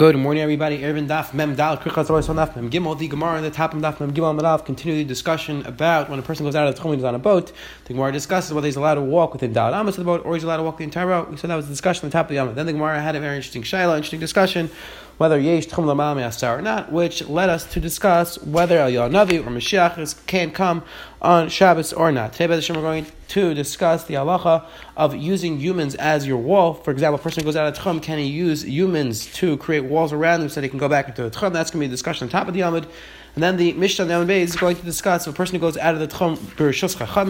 Good morning, everybody. Eruvin Daf Mem Dal Krichas Daf Mem Gimel. The Gemara in the top of Daf Mem Gimel Medaf continue the discussion about when a person goes out of the Tchum he's on a boat. The Gemara discusses whether he's allowed to walk within Dal Amas of the boat or he's allowed to walk the entire route. We said that was the discussion on the top of the Yamah. Then the Gemara had a very interesting shaila, interesting discussion whether Yesh Tchum Lamal Me'asar or not, which led us to discuss whether El Navi or Mashiach can come on Shabbos or not. Today, the we're going to discuss the halacha of using humans as your wall. For example, a person goes out of Tchum, can he use humans to create walls around him so he can go back into the Tchum? That's going to be a discussion on top of the Yamud. And then the Mishnah Ne'an Beis is going to discuss a person who goes out of the Tchum,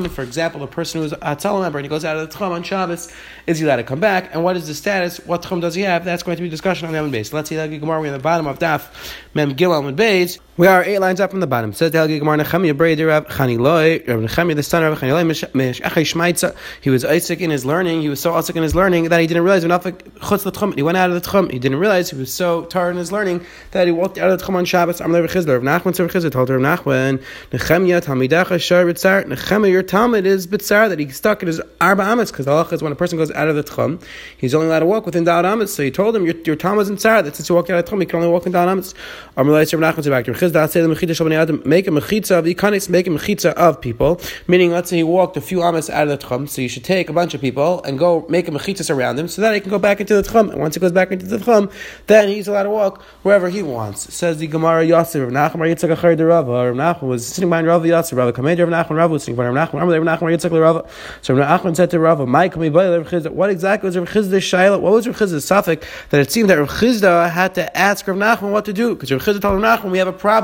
for example, a person who is a Tzal member and he goes out of the Tchum on Shabbos, is he allowed to come back? And what is the status? What Tchum does he have? That's going to be discussion on Ne'an Beis. So let's see the Gemara. We're on the bottom of Daf Mem Gilal and Beis. We are eight lines up from the bottom. says the Gemara Nechemia Rav Chani Loi, Rav Nechemia the son of Rav Chani Loi, Meshachai Shmaitza. He was Isaac in his learning. He was so Isaac in his learning that he didn't realize the. He went out of the tchum. He didn't realize he was so tired in his learning that he walked out of the tchum on Shabbos. I'm Rav Chizler. Rav Nachman Rav Chizler told Rav Nachman, Nechemia Talmidacha Shar Bitzar. Nechemia, your Talmud is Bitzar that he's stuck in his Arba Amitz because the halacha is when a person goes out of the tchum, he's only allowed to walk within Da'at Amitz. So he told him, your, your Talmud is in Tzar that since you walked out of the tchum, you can only walk in Da'at Amitz. Rav Nachman Say the Mechida Adam, make a mechitza of ikanis, make a mechitza of people. Meaning, let's say he walked a few amas out of the tchum, so you should take a bunch of people and go make a mechitza around him, so that he can go back into the tchum. And once he goes back into the tchum, then he's allowed to walk wherever he wants. Says the Gemara Yosef, Rav Nachman Yitzchak Achar de Rava. Rav Nachman was sitting behind Rav Yosef. Rav Commander Rav Nachman Rav was sitting behind Rav Nachman. Rav Nachman Yitzchak Rava. So Rav Nachman said to Rava, "My What exactly was Rav Chizda's shaila? What was Rav Chizda's suffix that it seemed that Rav Chizda had to ask Rav Nachman what to do because Rav Chizda told Rav Nachman, "We have a problem.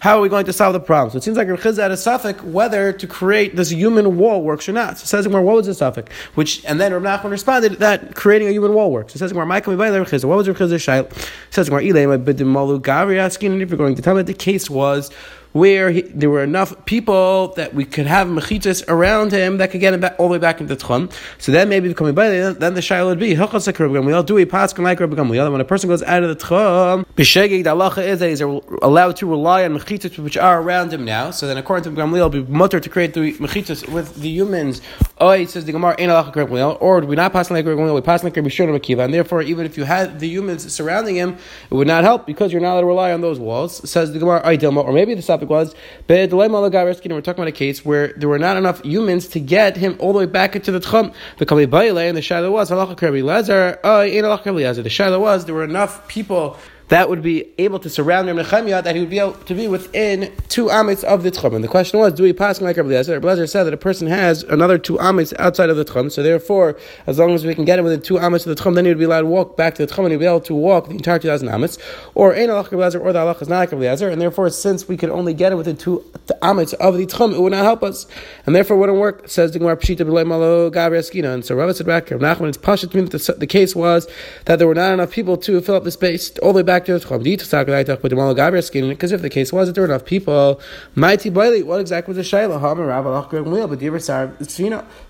How are we going to solve the problem?" So it seems like Rav Chizda had a suffix whether to create this human wall works or not. So says more what was the suffix? Which and then Rav Nachman responded that creating a human wall works. It says more Michael What was Rav Chizda's shaila? It says more Ilay B'Dimalu Gavri asking if you're going to tell me the case was where he, there were enough people that we could have mechitas around him that could get him back, all the way back into tchum. So then maybe becoming better, then the shaila would be we all do a paskin like Rabbi Gamliel. When a person goes out of the tchum, b'shegig the halacha is that he's allowed to rely on mechitas which are around him now. So then, according to Gamliel, be mutter to create the mechitas with the humans. Oh, he says the Gemara ain't halacha Gamliel, or we not pass like Gamliel? We pass like Rabbi Shimon Akiva, and therefore, even if you had the humans surrounding him, it would not help because you're not allowed to rely on those walls. Says the Gemara, or maybe the topic was, we're talking about a case where there were not enough humans to get him all the way back into the Tchum. The Kali and the Shiloh was, the Shiloh was, there were enough people that would be able to surround Reb Nechemia, that he would be able to be within two amits of the tchum. And the question was, do we pass like Rabbi Eliezer? Rabbi Eliezer said that a person has another two amits outside of the tchum, so therefore, as long as we can get him within two amits of the tchum, then he would be allowed to walk back to the tchum and he'd be able to walk the entire 2,000 amits. Or Ein Alach Rabbi or the Alach is not like Eliezer, and therefore, since we could only get him within two amits of the tchum, it would not help us, and therefore wouldn't work. Says the Gemara Pshita B'lei Malo Gabri Eskina. And so Rabbi said back, Rabbi Nachman, it's Pashat the, case was that there were not enough people to fill up the space all the way back because if the case was that there were enough people, mighty boily, what exactly was the shayla? Hamar Rav Alach but Diver Sar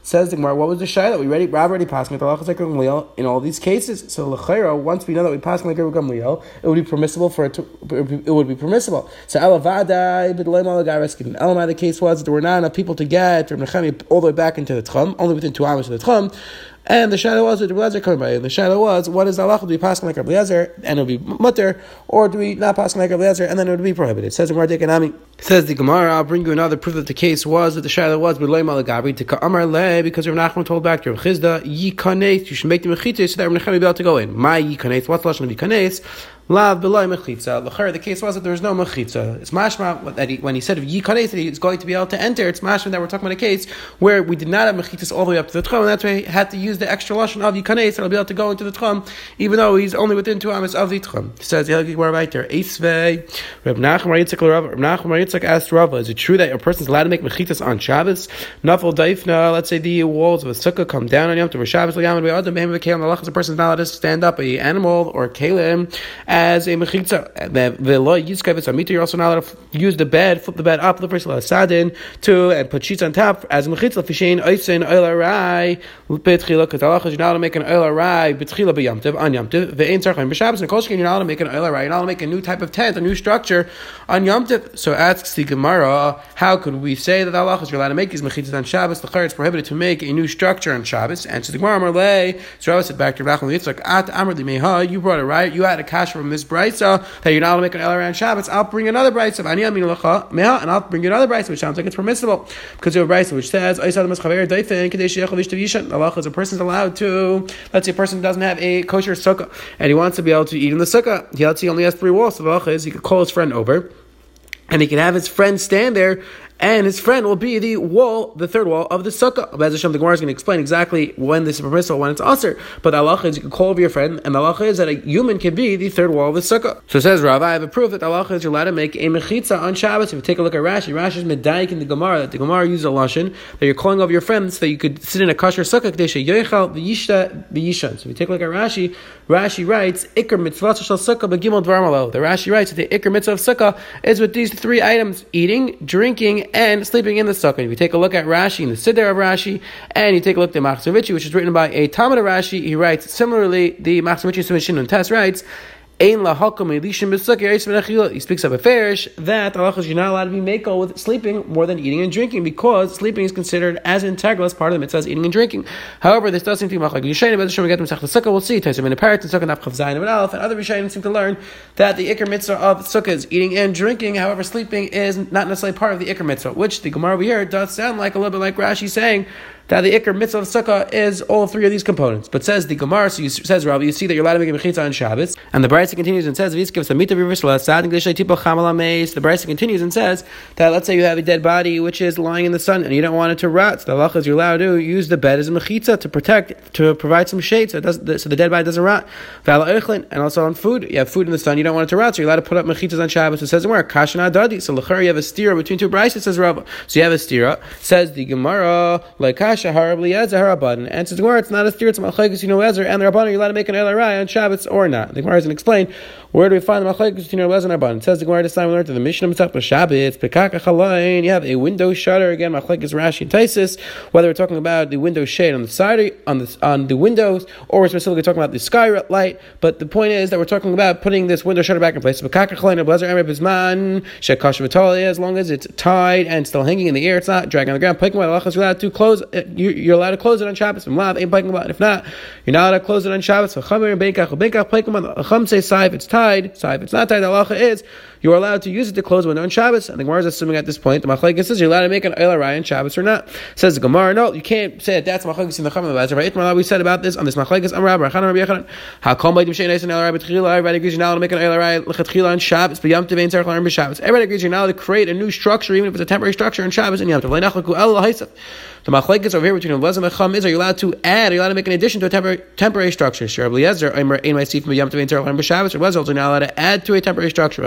says the Gemara, what was the shayla? We ready Rav already passed with Alach Gamliel in all these cases. So Lechera, once we know that we passed like Gamliel, it would be permissible for it to it would be permissible. So Alavada, Elamai, the case was that there were not enough people to get from Nechemi all the way back into the Tchum, only within two hours of the Tchum. And the shadow was, Rabbi Eliezer coming by. And the shadow was, what is the halacha? Do we pass like Rabbi Eliezer and it'll be mutter, or do we not pass like Rabbi Eliezer and then it would be prohibited? It says in Gemara Says the Gemara, I'll bring you another proof that the case was that the shadow was but loy malagabri to Amar le because Rav Nachman told back to Rav Chizda, Yikanes, you should make the mechites so that Rav Nachman be able to go in. My Yikanes, what's the lashon of Yikanes? Lav mechitza. The case was that there was no mechitza. It's mashma that he, when he said of yikanes that he's going to be able to enter. It's mashma that we're talking about a case where we did not have mechitzas all the way up to the tchum, and that's why he had to use the extra lashon of yikanes that'll be able to go into the tchum, even though he's only within two amas of the tchum. He says we're right there. Eisvei Reb Nachman Yitzchak Rav Yitzchak asked Rava, is it true that a person's allowed to make mechitzas on Shabbos? Nafal daifna. Let's say the walls of a sukkah come down on Yom Tov Shabbos. A person's not allowed to stand up a animal or kalim as a mechitza you're also not allowed to use the bed, flip the bed up, the first sadin to and put sheets on top as mechitza fishein oisin oil arai betchila because Allah you're not allowed to make an oil arai betchila b'yamtiv on yamtiv ve'ein tzarchaim b'shabbos and kol you're not allowed to make an oil arai you're not allowed to make a new type of tent, a new structure on yamtiv. So as asks the Gemara, how could we say that halacha you're allowed to make these mechitzas on Shabbos? The it's prohibited to make a new structure on Shabbos. And so the Gemara Amarle, so Rabbi said back to Rachel Yitzchak, At Amrli Meha, you brought it right. You had a cash from this brisa that you're not allowed to make an El on Shabbos. I'll bring another brisa, Ani Amin Meha, and I'll bring you another brisa, which sounds like it's permissible because you have a brisa which says, Allah is a person's allowed to, let's say a person doesn't have a kosher sukkah and he wants to be able to eat in the sukkah. He only has three walls. So he could call his friend over and he can have his friend stand there and his friend will be the wall, the third wall of the sukkah. Bez Hashem, the Gemara is going to explain exactly when this is permissible, when it's usher. But the halacha is you can call over your friend, and the halacha is that a human can be the third wall of the sukkah. So it says Rav, I have a proof that the halacha is you're allowed to make a mechitza on Shabbos. If you take a look at Rashi, Rashi is medayik in the Gemara that the Gemara uses a lashon that you're calling over your friends so that you could sit in a kosher sukkah kadesha yoichal v'yishta v'yishan. So if you take a look at Rashi, Rashi writes ikr mitzvah shal sukkah begimel dvar The Rashi writes that the ikr mitzvah of sukkah is with these three items: eating, drinking, and sleeping in the sukkah. If you take a look at Rashi the Siddur of Rashi, and you take a look at the Machzor which is written by a Talmud of Rashi, he writes similarly. The Machzor Vitry Sumishin Test writes. He speaks of a farish that Allah you're not allowed to be makel with sleeping more than eating and drinking because sleeping is considered as integral as part of the mitzvah as eating and drinking. However, this does seem to be machlek Yishayim. But we get to the sukkah, we'll see. Taisim in a parrot and sukkah naf chav zayin and alf, and other Yishayim seem to learn that the ikr mitzvah of sukkah is eating and drinking. However, sleeping is not necessarily part of the ikr mitzvah, which the Gemara we hear does sound like a little bit like Rashi saying that the Iker mitzvah of Sukkah is all three of these components. But says the Gemara, so you, says Rabbi, you see that you're allowed to make a mechitza on Shabbos. And the Brisa continues and says, The Brisa continues and says that let's say you have a dead body which is lying in the sun and you don't want it to rot. So the halacha is you're allowed to use the bed as a mechitza to protect, to provide some shade so, so the dead body doesn't rot. And also on food, you have food in the sun, you don't want it to rot, so you're allowed to put up mechitzas on Shabbos. It says where? Kashana Dadi. So you have a stira between two Brisa, says Rabbi. So you have a stira. Says the Gemara, like Kasha harabli yezer harabadan. And says the Gemara, it's not a steer, it's machlekes, you know, ezer, and the rabbanon, you're allowed to make an elarai on Shabbos or not. The Gemara doesn't explain where do we find the machlekes between Rabbanan and Rabbanan. It says the Gemara this time we learned in the Mishnah Mitzvah Shabbos, pekaka. You have a window shutter again. Machlekes Rashi and Taisis. Whether we're talking about the window shade on the side on the on the windows, or we're specifically talking about the sky light. But the point is that we're talking about putting this window shutter back in place. Pekaka chalain blazer emer bisman shekash as long as it's tied and still hanging in the air, it's not dragging on the ground. Piking about you're allowed to close. You're allowed to close it on Shabbos. If not, if not, you're not allowed to close it on Shabbos. Chamer beikach beikach piking about chum say if it's tied. So if it's not tied, the halacha is you are allowed to use it to close window on Shabbos. And the Gemara is assuming at this point the machlekes says you're allowed to make an oil on Shabbos or not. Says the Gemara, no, you can't say that That's machlekes in the Chachamim of Right? We said about this on this machlekes. I'm Rabbi Rabbi Yochanan. How come by Dimshay Nice and El Rabbi Tchila? Everybody agrees you're not allowed to make an oil lechatchila on Shabbos, but Yom Tovei and Tzarech Larim Shabbos. Everybody agrees you're not allowed to create a new structure, even if it's a temporary structure on Shabbos and Yom Tov. The machlekes over here between Elazar and Chum is: Are you allowed to add? Are you allowed to make an addition to a temporary, temporary structure? Sure, Eliezer, Aimer, Ein Ma'asif Tzarech Larim B'Shabbos. Or Elazar, you're not allowed to add to a temporary structure.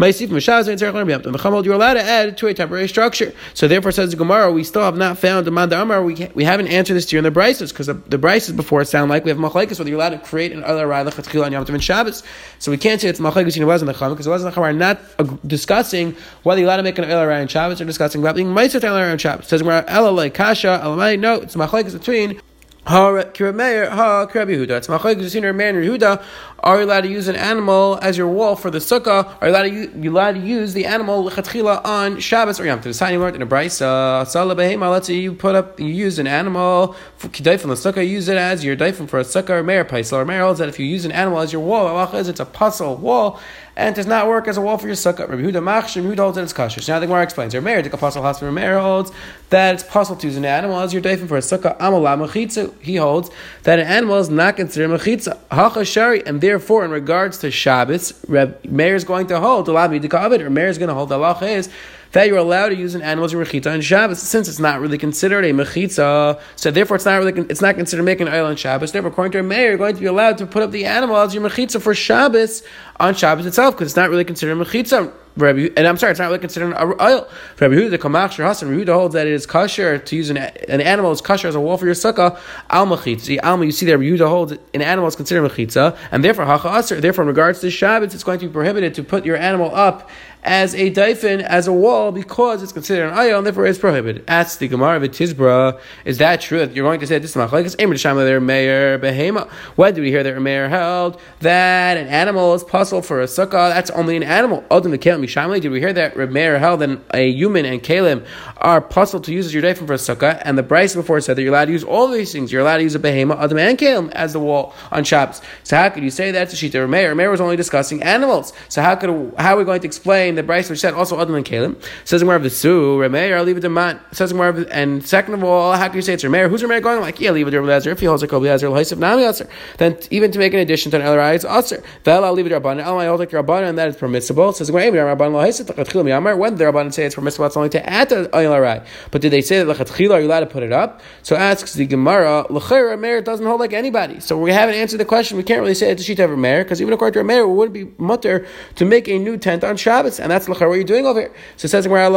You're allowed to add to a temporary structure. So therefore, says the Gemara, we still have not found the Manda Amar. We we haven't answered this to you in the Brises because the, the Brises before it sound like we have machlekes whether you're allowed to create an other Rai Lechatchil on Yom Tov and Shabbos. So we can't say it's machlekes in Elazar and Chum because Elazar and Chum are not discussing whether you're allowed to make an other Rai on Shabbos or discussing about being Ma'asif on Shabbos. Says Gemara, Ela Kasha. No, it's machlekes between Ha Kirameir, Ha Kirabi Yehuda. It's machlekes between Rameir and Yehuda. Are you allowed to use an animal as your wall for the sukkah? Are you allowed to, you allowed to use the animal lechatchila on Shabbos or Yom Tov? This you learned in a brisa. Let's say you put up, you use an animal for kidayfim the sukkah. Use it as your daifim for a sukkah or meir paisel or meir that if you use an animal as your wall, it's a puzzle wall and does not work as a wall for your sukkah. Rabbi Huda Machshir, Huda holds that it's kosher. So now the Gemara explains. Your Meir, the apostle has for Meir holds that it's possible to use an animal as your daifin for a sukkah. Amala mechitza. He holds that an animal is not considered mechitza. Hacha shari, and therefore, in regards to Shabbos, Reb Meir is going to hold the labi dekavid, or Meir is going to hold the Allah is that you're allowed to use an animal as animal's mechitza on Shabbos, since it's not really considered a mechitza. So therefore, it's not really it's not considered making an oil on Shabbos. Therefore, according to a Meir, you're going to be allowed to put up the animal as your mechitza for Shabbos on Shabbos itself, because it's not really considered a mechitza. Rabbi, and I'm sorry, it's not really considered an oil. Rabbi Huda, Kamach, Hasan, Rabbi Huda holds that it is kosher to use an, an animal as kosher as a wall for your sukkah. Al mechitza, alma. You see that Rabbi Huda holds an animal is considered mechitza, and therefore hacha aser. Therefore, in regards to Shabbat, it's going to be prohibited to put your animal up as a daifin, as a wall because it's considered an ayah and therefore it's prohibited. Asks the Gemara of Tizbra, is that true you're going to say this is machlekes? Emer Shama there Meir behema. When do we hear that Meir held that an animal is puzzle for a sukkah? That's only an animal. Kalim Mishamli. Did we hear that Meir held that a human and Kalim are puzzled to use as your day for a sukkah? And the Bryce before said that you're allowed to use all these things. You're allowed to use a behema, Adam and Kalim as the wall on Shabbos. So how could you say that's a shita Meir? Meir was only discussing animals. So how could how are we going to explain the Bryce which said also Adam and Kalim? Says more of the Su Remeir. I'll leave it to man. Says more of and second of all, how can you say it's Remeir? Who's Remeir going like? Yeah, leave it to Rabbi If he holds a Kobe Lezer, L'Haisiv Nami Aser. Then even to make an addition to an Elrai, it's Aser. Then I'll leave it to Rabban. I'll hold like Rabban, and that is permissible. Says more Rabban. When the Rabban say it's permissible, it's only to add to Elrai. But did they say that L'Chatchil are you allowed to put it up? So asks the Gemara. L'Chair Remeir doesn't hold like anybody. So we haven't answered the question. We can't really say it's a sheet of Remeir because even according to Remeir, it would be mutter to make a new tent on Shabbos, and that's L'Chair what you're doing over here. So it says Gemara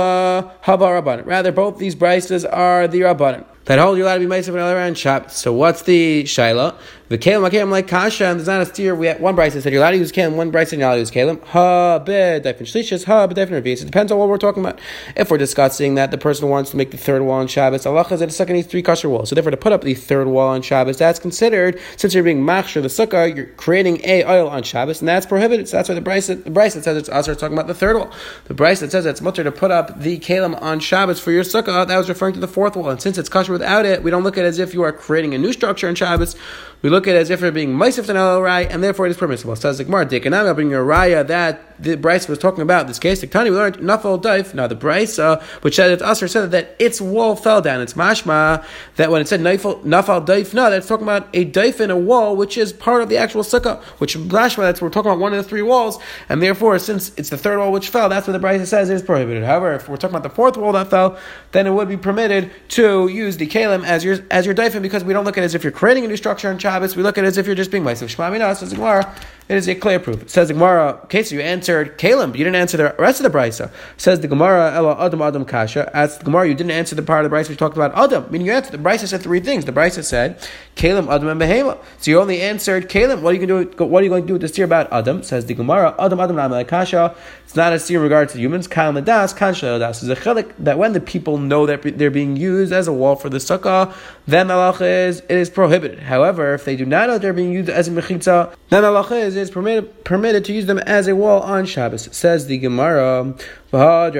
Haba Rabban. Rather, both these brises are the Rabbanan that hold you're allowed to be Ma'asav and around Shabbos. So what's the Shaila? The Kalim, Kalim like Kasha, and there's not a steer. We one Bryce that said you're allowed to use Kalim, one Bryce and you're allowed to use Kalim. Ha, bed, Daifin Shlishis, ha, bed, Revis. It depends on what we're talking about. If we're discussing that the person wants to make the third wall on Shabbos, Allah has the second needs three kosher walls. So therefore, to put up the third wall on Shabbos, that's considered, since you're being machshir the sukkah, you're creating a oil on Shabbos, and that's prohibited. So that's why the Bryce, the that says it's us are talking about the third wall. The Bryce that says it's mutter to put up the Kalim on Shabbos for your sukkah, that was referring to the fourth wall. And since it's kosher without it, we don't look at it as if you are creating a new structure in Shabbos. We look at it as if you're being Maisif to Rai, and therefore it is permissible. Says the Gemara, Dekanami, I'll bring you a raya that the Bryce was talking about. this case, Tani, we learned Nafal Daif. Now the Bryce, uh, which said it's Usher, said that its wall fell down. It's mashma that when it said Nafal Daif, no, that's talking about a Daif in a wall, which is part of the actual sukkah, which mashma, that's we're talking about one of the three walls, and therefore, since it's the third wall which fell, that's what the Bryce says is prohibited. However, if we're talking about the fourth wall that fell, then it would be permitted to use the Kalim as your as your Daifin because we don't look at it as if you're creating a new structure in Shabbos, we look at it as if you're just being Maisav Shema Mina, says the Gemara, it is a clear proof. It says the Gemara, okay, so you answered Kalim, but you didn't answer the rest of the Brisa. Says the Gemara, Ela Adam Adam Kasha. As the Gemara, you didn't answer the part of the Brisa we talked about Adam. Meaning you answered, the Brisa said three things. The Brisa said, Kalim, Adam, and Behema. So you only answered Kalim. What are you going to do? What are you going to do with the steer about Adam? Says the Gemara, Adam Adam Adam Kasha. It's not a steer in regard to humans. Kalim Das, Kasha Das. is a chelik that when the people know that they're being used as a wall for the sukkah, then Allah is, it is prohibited. However, if they do not know they're being used as a mechitza, then Allah is, is permitted, permitted to use them as a wall on Shabbos. Says the Gemara, asks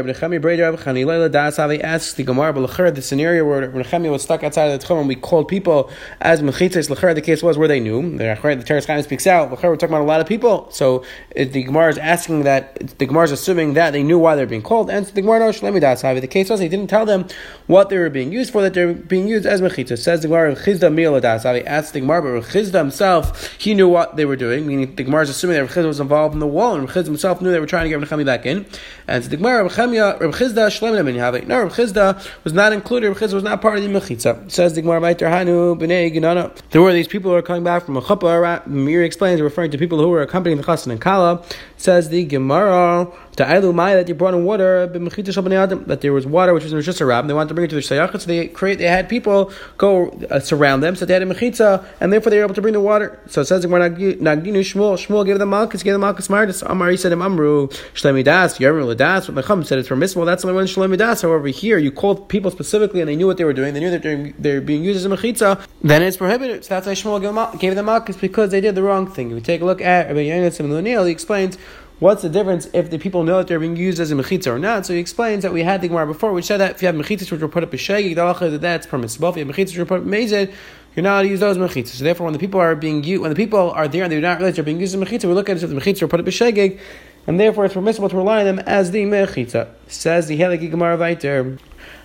the Gemara, the scenario where Nechemi was stuck outside of the Tchum and we called people as Mechitzes, the case was where they knew. The Teres Chaim speaks out, we're talking about a lot of people. So the Gemara is asking that, the Gemara is assuming that they knew why they're being called. And the Gemara, no, Shlemi Dasavi. The case was he didn't tell them what they were being used for, that they're being used as Mechitzes. Says the Gemara, Chizda Mila Dasavi. Asks the Gemara, but Chizda himself, he knew what they were doing, meaning the Gemara is assuming that Chizda was involved in the wall, and Chizda himself knew they were trying to get Nechemi back in. And so the Gemara, Reb Chizda. No, Reb Chizda was not included. Reb Chizda was not part of the Mechitza. Says the Gemara, Maitar Hanu, Bnei Ginana. There were these people who were coming back from a chuppah. Mir explains, referring to people who were accompanying the Chassan and Kala. Says the Gemara, to Ailu Mai that you brought in water, that there was water which was just a rab, they wanted to bring it to the Shayachat, so they create they had people go uh, surround them, so they had a mechitza, and therefore they were able to bring the water. So it says Nagdinu Shmuel, Shmuel gave them Malchus, gave them Malchus Mardis, Amari said Amru, Shlemi Das, Yermel Das, what Mecham said it's permissible, that's only when Shlemi Das. However, here you called people specifically and they knew what they were doing, they knew that they're, they're being used as a mechitza, then it's prohibited. So that's why Shmuel gave them Malchus because they did the wrong thing. If we take a look at Rabbi Yonasim he explains What's the difference if the people know that they're being used as a mechitza or not? So he explains that we had the Gemara before, which said that if you have mechitzas which were put up a shaggy, that that's permissible. If you have mechitzas which were put up mezid, you're not allowed to use those mechitzas. So therefore, when the people are being when the people are there and they do not realize they're being used as mechitza, we look at it as if the mechitzas were put up a shaggy, and therefore it's permissible to rely on them as the mechitza. Says the Helagi Gemara Viter.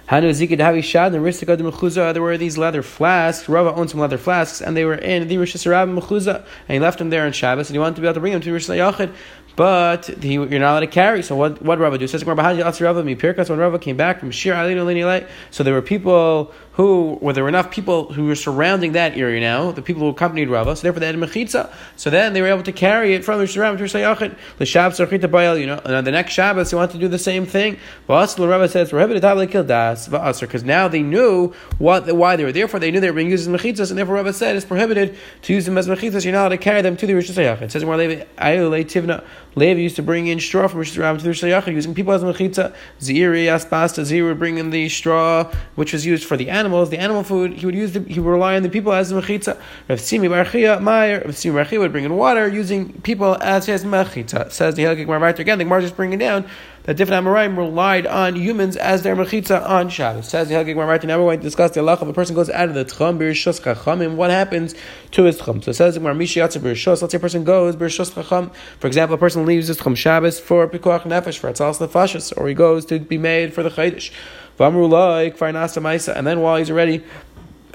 Hanu Zikid Havi Shad and Ristika de. There were these leather flasks. Rava owned some leather flasks, and they were in the Rosh Hashanah and he left them there in Shabbos, and he wanted to be able to bring them to Rosh Hashanah but he, you're not allowed to carry. So what what Rava do? Says when Rava came back from Shir So there were people who, well, there were enough people who were surrounding that area now, the people who accompanied Rava, so therefore they had a mechitza. So then they were able to carry it from the Shirab to Shayachin. The Shabbos are you know, and on the next Shabbos they want to do the same thing. But Rava says, because now they knew what why they were. Therefore they knew they were being used as mechitzas, and therefore Rava said it's prohibited to use them as mechitzas. You're not allowed to carry them to the Rosh Hashanah. It says Levi used to bring in straw from Rosh Hashanah to the Rosh using people as mechitza. Ziri aspasta. Ziri would bring in the straw which was used for the animals, the animal food. He would use the, he would rely on the people as mechitza. Rav Simi Barchia Meyer. Rav Simi Barchia would bring in water using people as his mechitza. Says the Hilgik Marvite again. The Gemara just bringing down that different Amoraim relied on humans as their mechitza on Shabbos. Says the Hilgik Marvite. Now we're going to discuss the halacha of a person goes out of the tchum b'rishos chachamim. What happens to his tchum? So it says the Gemara Mishiyatza b'rishos. Let's say a person goes b'rishos chacham. For example, a person leaves his tchum Shabbos for pikuach nefesh for atzal nefashis, or he goes to be made for the chaydish. And then while he's already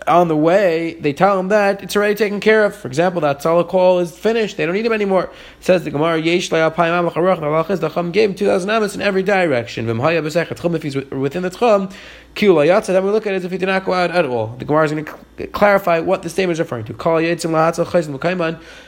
on the way, they tell him that it's already taken care of. For example, that Salah call is finished. They don't need him anymore. It says the Gemara, Yesh the Chum gave him 2,000 amas in every direction. If he's within the Tchum, Kiyulayatza, then we look at it as if he did not go out at all. The Gemara is going to clarify what the statement is referring to.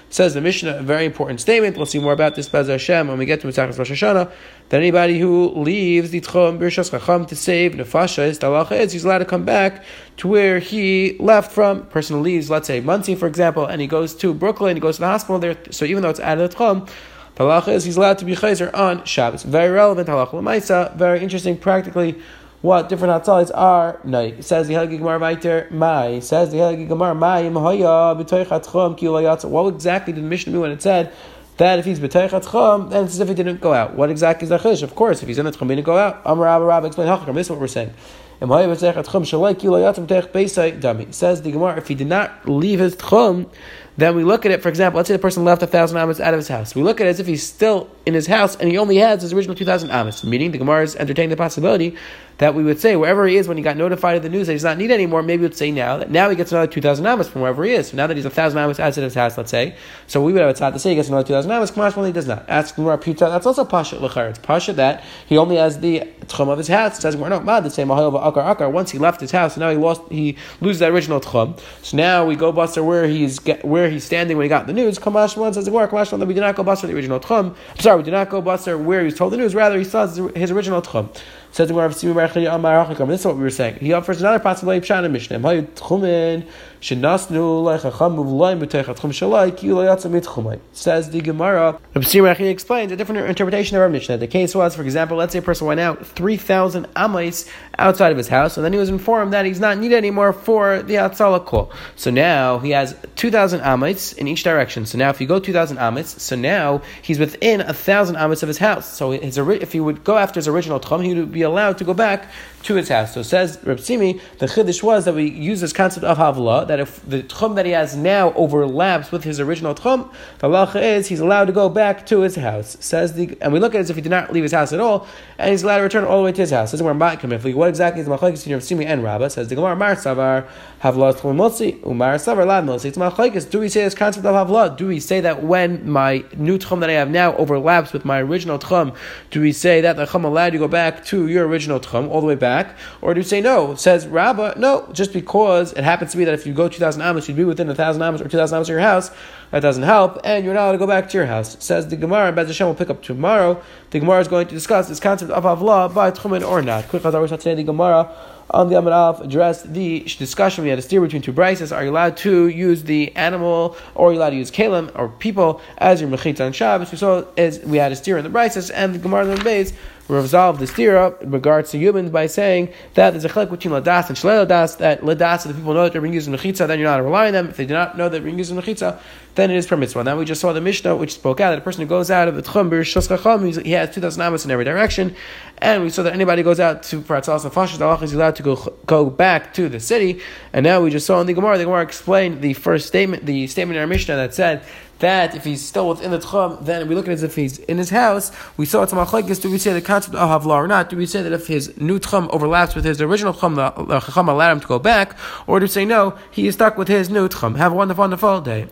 Says the Mishnah, a very important statement. We'll see more about this Bez Hashem when we get to Mitzvah Rosh Hashanah. That anybody who leaves the Tchom Birshas Chacham to save Nefasha is is he's allowed to come back to where he left from. Person leaves, let's say Monsey, for example, and he goes to Brooklyn, he goes to the hospital there. So even though it's out of the Tchom, Talacha is he's allowed to be Chazer on Shabbos. Very relevant Halacha Lamaisa, very interesting practically what different hatzalis are. No, says the Helgi Gemara Viter, Mai. Says the Helgi Gemara, Mai, Mahaya, B'toichatchom, Kilayatza. What exactly did the Mishnah mean when it said that if he's B'toichatchom, then it's as if he didn't go out? What exactly is the Chish? Of course, if he's in the Tchom, he didn't go out. Amar Abba Rabba explain Hachakam. This is what we're saying. Says the Gemara, if he did not leave his Tchom, then we look at it, for example, let's say the person left a thousand amas out of his house. We look at it as if he's still in his house and he only has his original 2,000 amas, meaning the Gemara is entertaining the possibility that we would say wherever he is when he got notified of the news that he's not needed anymore, maybe we would say now that now he gets another 2,000 amas from wherever he is. So now that he's a thousand amas outside of his house, let's say, so we would have a tzad to say he gets another 2,000 amas, Kamash when he does not. Ask Gemara Pita, that's also Pasha Lachar. It's Pasha that he only has the tchum of his house. It says not mad the same Akar Akar. Once he left his house, now he lost he loses that original tchum. So now we go buster where he's where he's standing when he got the news. Kamash one says Gemara Kamash that we did not go buster the original tchum. I'm sorry, we did not go buster where he was told the news. Rather, he saw his original tchum. Says the Gemara, This is what we were saying. He offers another possibility. And Mishnah. Says the Gemara, Rabbi explains a different interpretation of our Mishnah. The case was, for example, let's say a person went out 3,000 amais outside of his house, and then he was informed that he's not needed anymore for the Atzala. So now he has 2,000 amais in each direction. So now if you go 2,000 amais, so now he's within 1,000 amais of his house. So his, if he would go after his original tchum, he would be allowed to go back to his house. So says Reb Simi, the chiddush was that we use this concept of havla that if the tchum that he has now overlaps with his original tchum, the halacha is he's allowed to go back to his house. Says the and we look at it as if he did not leave his house at all, and he's allowed to return all the way to his house. This is Says Gemara What exactly is machlekes between Reb Simi and Rabbah? Says the Gemara Mar Savar havla tchum motzi umar Savar lad. It's machlekes. Do we say this concept of havla? Do we say that when my new tchum that I have now overlaps with my original tchum, do we say that the tchum allowed to go back to your original tchum all the way back? Or do you say no? says Rabbah, no, just because it happens to be that if you go 2,000 amos, you'd be within 1,000 amos or 2,000 amos of your house, that doesn't help, and you're not allowed to go back to your house. Says the Gemara, and Bez Hashem will pick up tomorrow. The Gemara is going to discuss this concept of Avlah by Tchumen or not. Quick, as I today, the Gemara on the Amarav addressed the discussion we had to steer between two brises. Are you allowed to use the animal or are you allowed to use kalim or people as your mechitza on Shabbos? We saw as we had to steer in the brises and the Gemara on the base resolve the up in regards to humans by saying that there's a chilek between ladas and shalei ladas, that ladas, the people know that they're being used in mechitza, then you're not relying on them. If they do not know that they're being used in mechitza, then it is permissible. Now we just saw the Mishnah which spoke out that a person who goes out of the tchum, he has 2,000 amos in every direction, and we saw that anybody goes out to for Atzalas and Fashish, the is allowed to go, go back to the city, and now we just saw in the Gemara, the Gemara explained the first statement, the statement in our Mishnah that said that if he's still within the tchum, then we look at it as if he's in his house. We saw it's a machlekes. Do we say the concept of havla or not? Do we say that if his new tchum overlaps with his original tchum, the uh, chacham allowed him to go back, or do we say no, he is stuck with his new tchum? Have a wonderful, wonderful day.